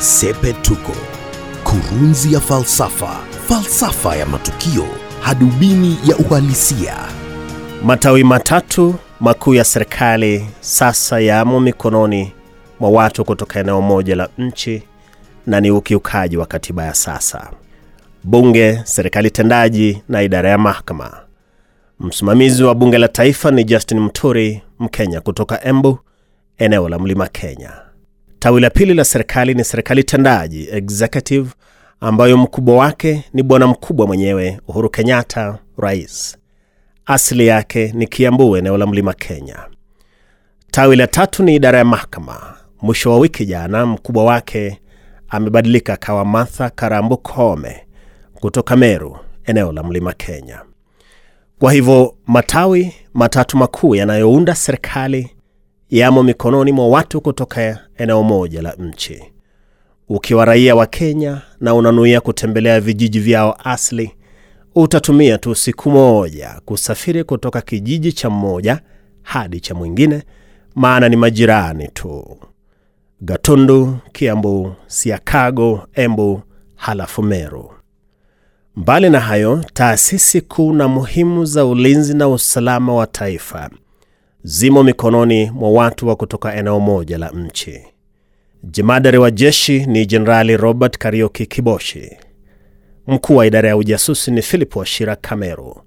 Sepetuko, kurunzi ya falsafa, falsafa ya matukio, hadubini ya uhalisia. Matawi matatu makuu ya serikali sasa yamo mikononi mwa watu kutoka eneo moja la nchi na ni ukiukaji wa katiba ya sasa: bunge, serikali tendaji na idara ya mahakama. Msimamizi wa bunge la taifa ni Justin Muturi, Mkenya kutoka Embu, eneo la mlima Kenya. Tawi la pili la serikali ni serikali tendaji executive, ambayo mkubwa wake ni bwana mkubwa mwenyewe Uhuru Kenyatta, rais. Asili yake ni Kiambu, eneo la mlima Kenya. Tawi la tatu ni idara ya mahakama. Mwisho wa wiki jana, mkubwa wake amebadilika akawa Martha Karambu Koome kutoka Meru, eneo la mlima Kenya. Kwa hivyo matawi matatu makuu yanayounda serikali yamo mikononi mwa watu kutoka eneo moja la nchi. Ukiwa raia wa Kenya na unanuia kutembelea vijiji vyao asili, utatumia tu siku moja kusafiri kutoka kijiji cha mmoja hadi cha mwingine, maana ni majirani tu: Gatundu, Kiambu, Siakago, Embu, halafu Meru. Mbali na hayo, taasisi kuu na muhimu za ulinzi na usalama wa taifa zimo mikononi mwa watu wa kutoka eneo moja la nchi. Jemadari wa jeshi ni Jenerali Robert Karioki Kiboshi. Mkuu wa idara ya ujasusi ni Philip Washira Kameru.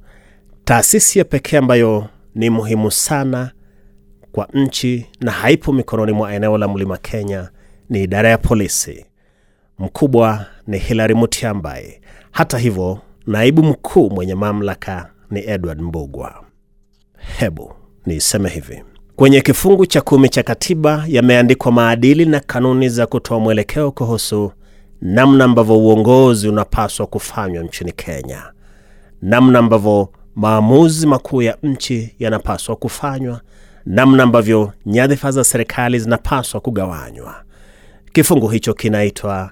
Taasisi ya pekee ambayo ni muhimu sana kwa nchi na haipo mikononi mwa eneo la mlima Kenya ni idara ya polisi. Mkubwa ni Hilary Mutyambai. Hata hivyo, naibu mkuu mwenye mamlaka ni Edward Mbugwa. Hebu niseme hivi: kwenye kifungu cha kumi cha katiba yameandikwa maadili na kanuni za kutoa mwelekeo kuhusu namna ambavyo uongozi unapaswa kufanywa nchini Kenya, namna ambavyo maamuzi makuu ya nchi yanapaswa kufanywa, namna ambavyo nyadhifa za serikali zinapaswa kugawanywa. Kifungu hicho kinaitwa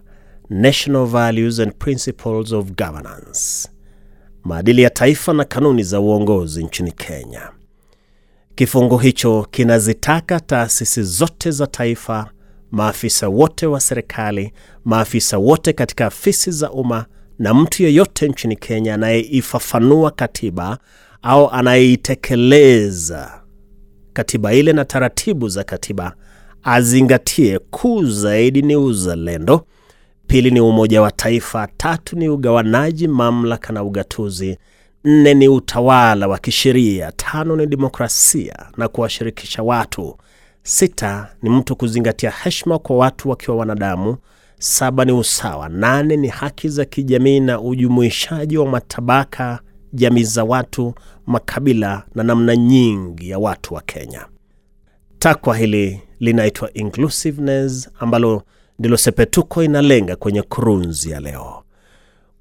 National Values and Principles of Governance, maadili ya taifa na kanuni za uongozi nchini Kenya. Kifungu hicho kinazitaka taasisi zote za taifa, maafisa wote wa serikali, maafisa wote katika afisi za umma na mtu yeyote nchini Kenya anayeifafanua katiba au anayeitekeleza katiba ile na taratibu za katiba azingatie kuu zaidi ni uzalendo, pili ni umoja wa taifa, tatu ni ugawanaji mamlaka na ugatuzi, nne ni utawala wa kisheria, tano ni demokrasia na kuwashirikisha watu, sita ni mtu kuzingatia heshima kwa watu wakiwa wanadamu, saba ni usawa, nane ni haki za kijamii na ujumuishaji wa matabaka, jamii za watu, makabila na namna nyingi ya watu wa Kenya. Takwa hili linaitwa inclusiveness, ambalo ndilo Sepetuko inalenga kwenye kurunzi ya leo,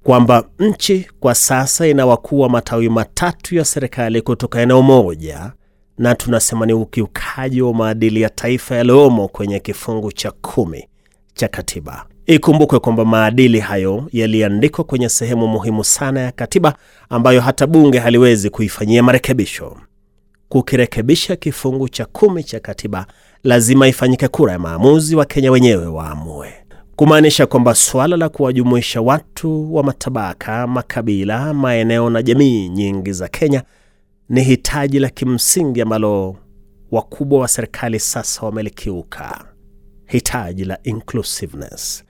kwamba nchi kwa sasa ina wakuu wa matawi matatu ya serikali kutoka eneo moja, na tunasema ni ukiukaji wa maadili ya taifa yaliyomo kwenye kifungu cha kumi cha katiba. Ikumbukwe kwamba maadili hayo yaliandikwa kwenye sehemu muhimu sana ya katiba ambayo hata bunge haliwezi kuifanyia marekebisho. Kukirekebisha kifungu cha kumi cha katiba, lazima ifanyike kura ya maamuzi, wa Kenya wenyewe waamue, kumaanisha kwamba suala la kuwajumuisha watu wa matabaka, makabila, maeneo na jamii nyingi za Kenya ni hitaji la kimsingi ambalo wakubwa wa serikali sasa wamelikiuka, hitaji la inclusiveness.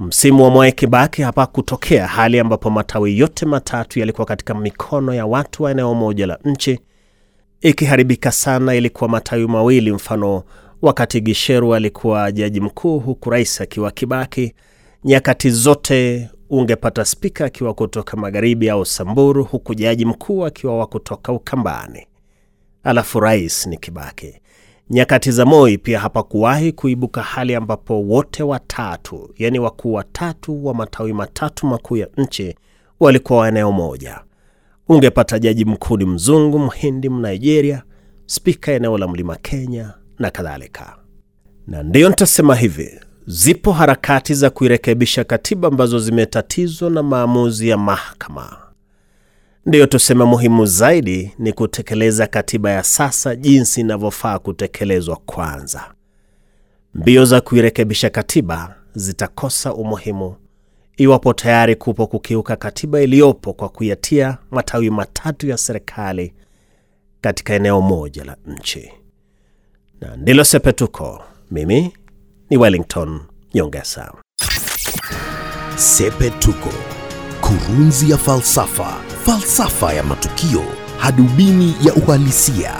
Msimu wa Mwai Kibaki hapa kutokea hali ambapo matawi yote matatu yalikuwa katika mikono ya watu wa eneo moja la nchi. Ikiharibika sana ilikuwa matawi mawili, mfano wakati Gisheru alikuwa jaji mkuu huku rais akiwa Kibaki. Nyakati zote ungepata spika akiwa kutoka magharibi au Samburu, huku jaji mkuu akiwa wa kutoka Ukambani, alafu rais ni Kibaki. Nyakati za Moi pia hapakuwahi kuibuka hali ambapo wote watatu, yaani wakuu watatu wa matawi matatu makuu ya nchi walikuwa wa eneo moja. Ungepata jaji mkuu ni mzungu, mhindi, mnigeria, spika eneo la mlima Kenya na kadhalika. Na ndiyo nitasema hivi, zipo harakati za kuirekebisha katiba ambazo zimetatizwa na maamuzi ya mahakama. Ndiyo tuseme muhimu zaidi ni kutekeleza katiba ya sasa jinsi inavyofaa kutekelezwa kwanza. Mbio za kuirekebisha katiba zitakosa umuhimu iwapo tayari kupo kukiuka katiba iliyopo kwa kuyatia matawi matatu ya serikali katika eneo moja la nchi. Na ndilo Sepetuko. Mimi ni Wellington Nyongesa. Sepetuko, kurunzi ya falsafa, falsafa ya matukio, hadubini ya uhalisia.